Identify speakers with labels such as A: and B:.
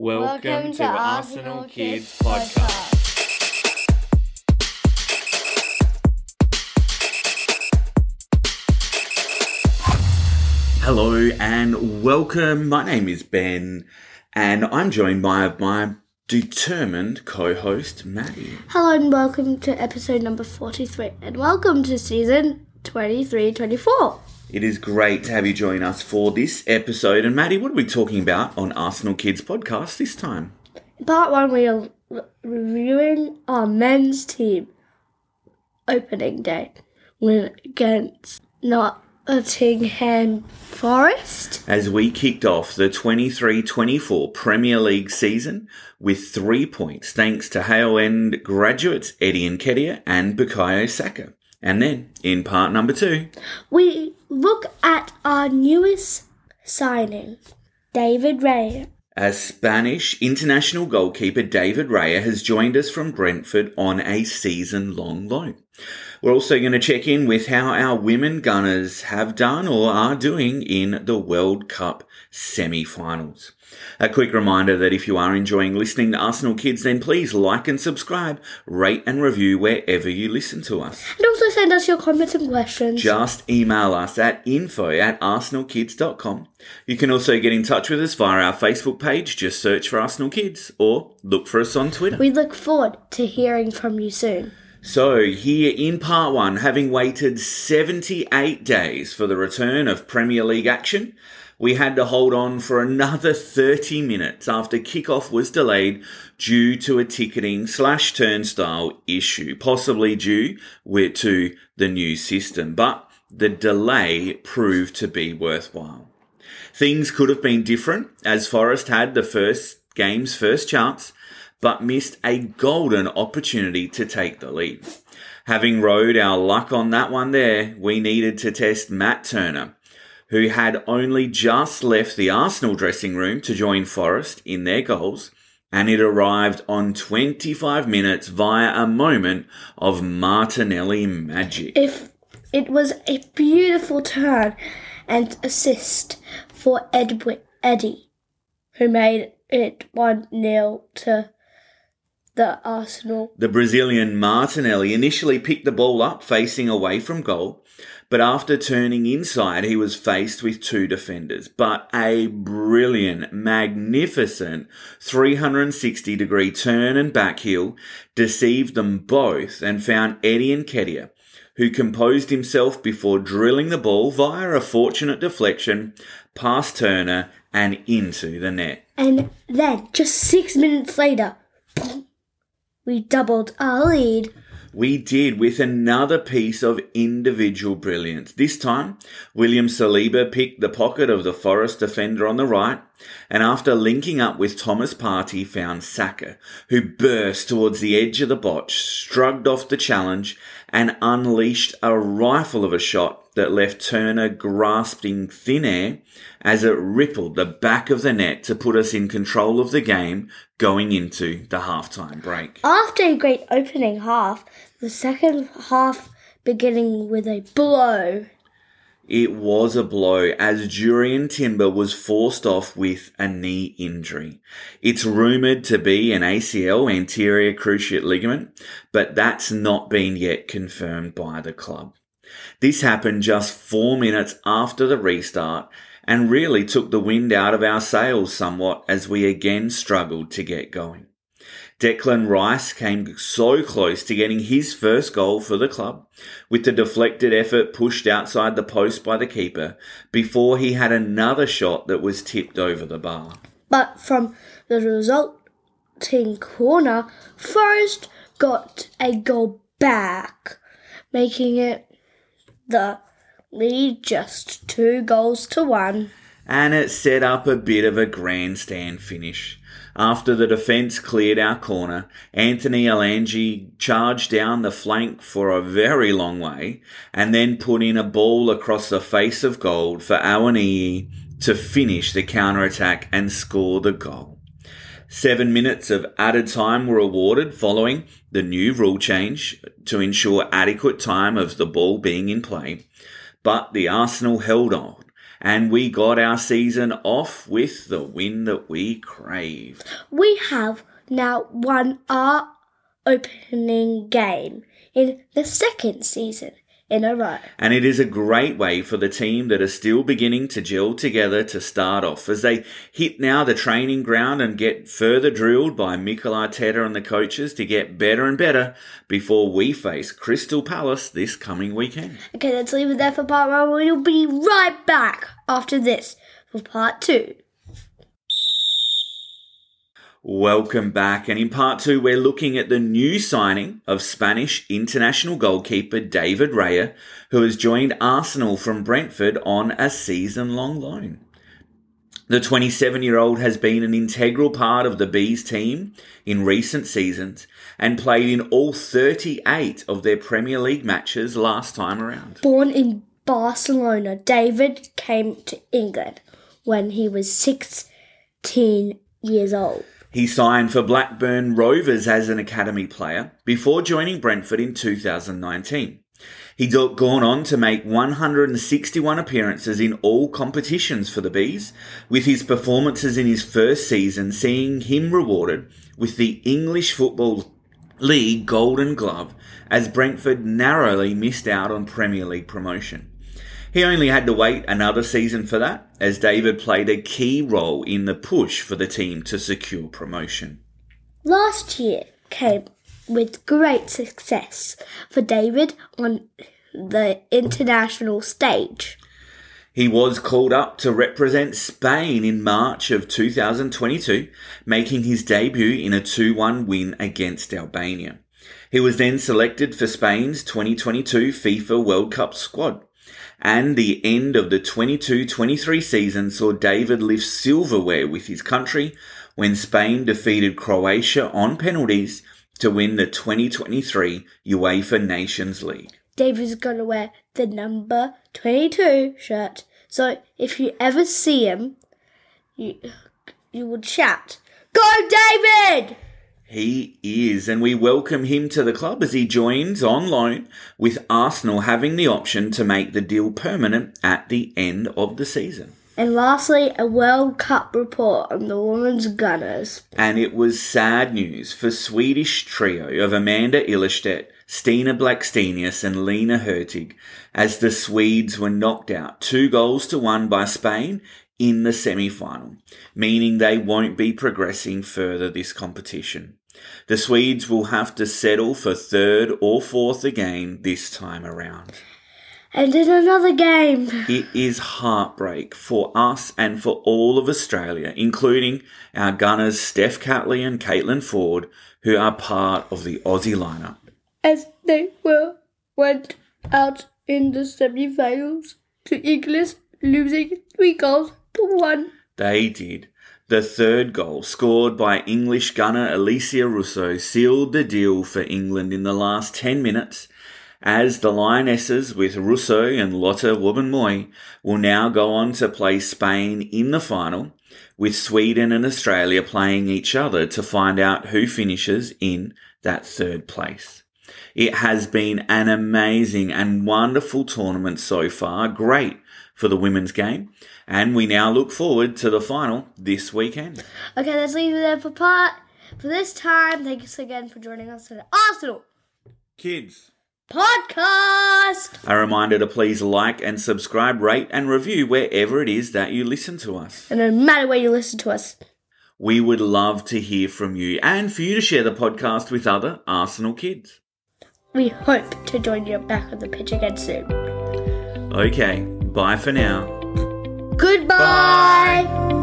A: Welcome, to, Arsenal Kids Podcast.
B: Hello and welcome. My name is Ben, and I'm joined by my determined co-host Madi.
C: Hello and welcome to episode number 43 and welcome to season 23-24.
B: It is great to have you join us for this episode. And Madi, what are we talking about on Arsenal Kids Podcast this time?
C: Part one we are reviewing our men's team opening day win against Nottingham Forest.
B: As we kicked off the 23-24 Premier League season with three points thanks to Hale End graduates Eddie Nketiah and Bukayo Saka. And then, in part number two,
C: We look at our newest signing, David Raya.
B: As Spanish international goalkeeper David Raya has joined us from Brentford on a season long loan. We're also going to check in with how our women gunners have done or are doing in the World Cup semi finals. A quick reminder that if you are enjoying listening to Arsenal Kids, then please like and subscribe, rate and review wherever you listen to us.
C: And also send us your comments and questions.
B: Just email us at info at arsenalkids.com. You can also get in touch with us via our Facebook page. Just search for Arsenal Kids or look for us on Twitter.
C: we look forward to hearing from you soon.
B: So, here in part one, having waited 78 days for the return of Premier League action, we had to hold on for another 30 minutes after kickoff was delayed due to a ticketing slash turnstile issue, possibly due to the new system. But the delay proved to be worthwhile. Things could have been different as Forest had the first game's first chance, but missed a golden opportunity to take the lead. Having rode our luck on that one there, we needed to test Matt Turner, who had only just left the Arsenal dressing room to join Forest in their goals, and it arrived on 25 minutes via a moment of Martinelli magic.
C: If it was a beautiful turn and assist for Edwin Eddie, who made it 1 0 to the Arsenal.
B: The Brazilian Martinelli initially picked the ball up facing away from goal, but after turning inside, he was faced with two defenders. But a brilliant, magnificent 360 degree turn and back heel deceived them both and found Eddie Nketiah, who composed himself before drilling the ball via a fortunate deflection past Turner and into the net.
C: And then, just six minutes later, we doubled our lead.
B: We did with another piece of individual brilliance. This time, William Saliba picked the pocket of the Forest defender on the right, and after linking up with Thomas Partey, found Saka, who burst towards the edge of the box, shrugged off the challenge, and unleashed a rifle of a shot that left Turner grasping thin air as it rippled the back of the net to put us in control of the game going into the halftime break.
C: After a great opening half, the second half beginning with a blow.
B: It was a blow as Jurrien Timber was forced off with a knee injury. It's rumoured to be an ACL anterior cruciate ligament, but that's not been yet confirmed by the club. This happened just four minutes after the restart and really took the wind out of our sails somewhat as we again struggled to get going. Declan Rice came so close to getting his first goal for the club, with the deflected effort pushed outside the post by the keeper before he had another shot that was tipped over the bar.
C: But from the resulting corner, Forest got a goal back, making it the lead just two goals to one.
B: And it set up a bit of a grandstand finish. After the defence cleared our corner, Anthony Elanga charged down the flank for a very long way and then put in a ball across the face of gold for Awoniyi to finish the counter-attack and score the goal. Seven minutes of added time were awarded following the new rule change to ensure adequate time of the ball being in play, but the Arsenal held on and we got our season off with the win that we craved.
C: We have now won our opening game in the second season in a row.
B: And it is a great way for the team that are still beginning to gel together to start off as they hit now the training ground and get further drilled by Mikel Arteta and the coaches to get better and better before we face Crystal Palace this coming weekend.
C: Okay, let's leave it there for part one. We'll be right back after this for part two.
B: Welcome back. And in part two, we're looking at the new signing of Spanish international goalkeeper David Raya, who has joined Arsenal from Brentford on a season long loan. The 27 year old has been an integral part of the Bees team in recent seasons and played in all 38 of their Premier League matches last time around.
C: Born in Barcelona, David came to England when he was 16 years old.
B: He signed for Blackburn Rovers as an academy player before joining Brentford in 2019. He'd gone on to make 161 appearances in all competitions for the Bees, with his performances in his first season seeing him rewarded with the English Football League Golden Glove as Brentford narrowly missed out on Premier League promotion. He only had to wait another season for that, as David played a key role in the push for the team to secure promotion.
C: Last year came with great success for David on the international stage.
B: He was called up to represent Spain in March of 2022, making his debut in a 2 1 win against Albania. He was then selected for Spain's 2022 FIFA World Cup squad and the end of the 22-23 season saw David lift silverware with his country when Spain defeated Croatia on penalties to win the 2023 UEFA Nations League.
C: David's gonna wear the number 22 shirt. So if you ever see him, you you would shout, "Go David!"
B: He is, and we welcome him to the club as he joins on loan, with Arsenal having the option to make the deal permanent at the end of the season.
C: And lastly, a World Cup report on the women's Gunners.
B: And it was sad news for Swedish trio of Amanda Ilestedt, Stina Blackstenius and Lina Hurtig as the Swedes were knocked out two goals to one by Spain in the semi-final, meaning they won't be progressing further this competition. The Swedes will have to settle for third or fourth again this time around.
C: And in another game,
B: It is heartbreak for us and for all of Australia, including our gunners Steph Catley and Caitlin Foord, who are part of the Aussie lineup.
C: as they were went out in the semi-finals to English, losing three goals
B: They did. The third goal, scored by English gunner Alessia Russo, sealed the deal for England in the last 10 minutes, as the Lionesses, with Russo and Lotte Wubben-Moy, will now go on to play Spain in the final, with Sweden and Australia playing each other to find out who finishes in that third place. It has been an amazing and wonderful tournament so far, great for the women's game, and we now look forward to the final this weekend.
C: Okay, let's leave it there for part. For this time, thanks again for joining us on the Arsenal
B: Kids,
C: podcast.
B: a reminder to please like and subscribe, rate and review wherever it is that you listen to us.
C: And no matter where you listen to us,
B: We would love to hear from you and for you to share the podcast with other Arsenal kids.
C: we hope to join you back on the pitch again soon.
B: Okay, bye for now.
C: Goodbye.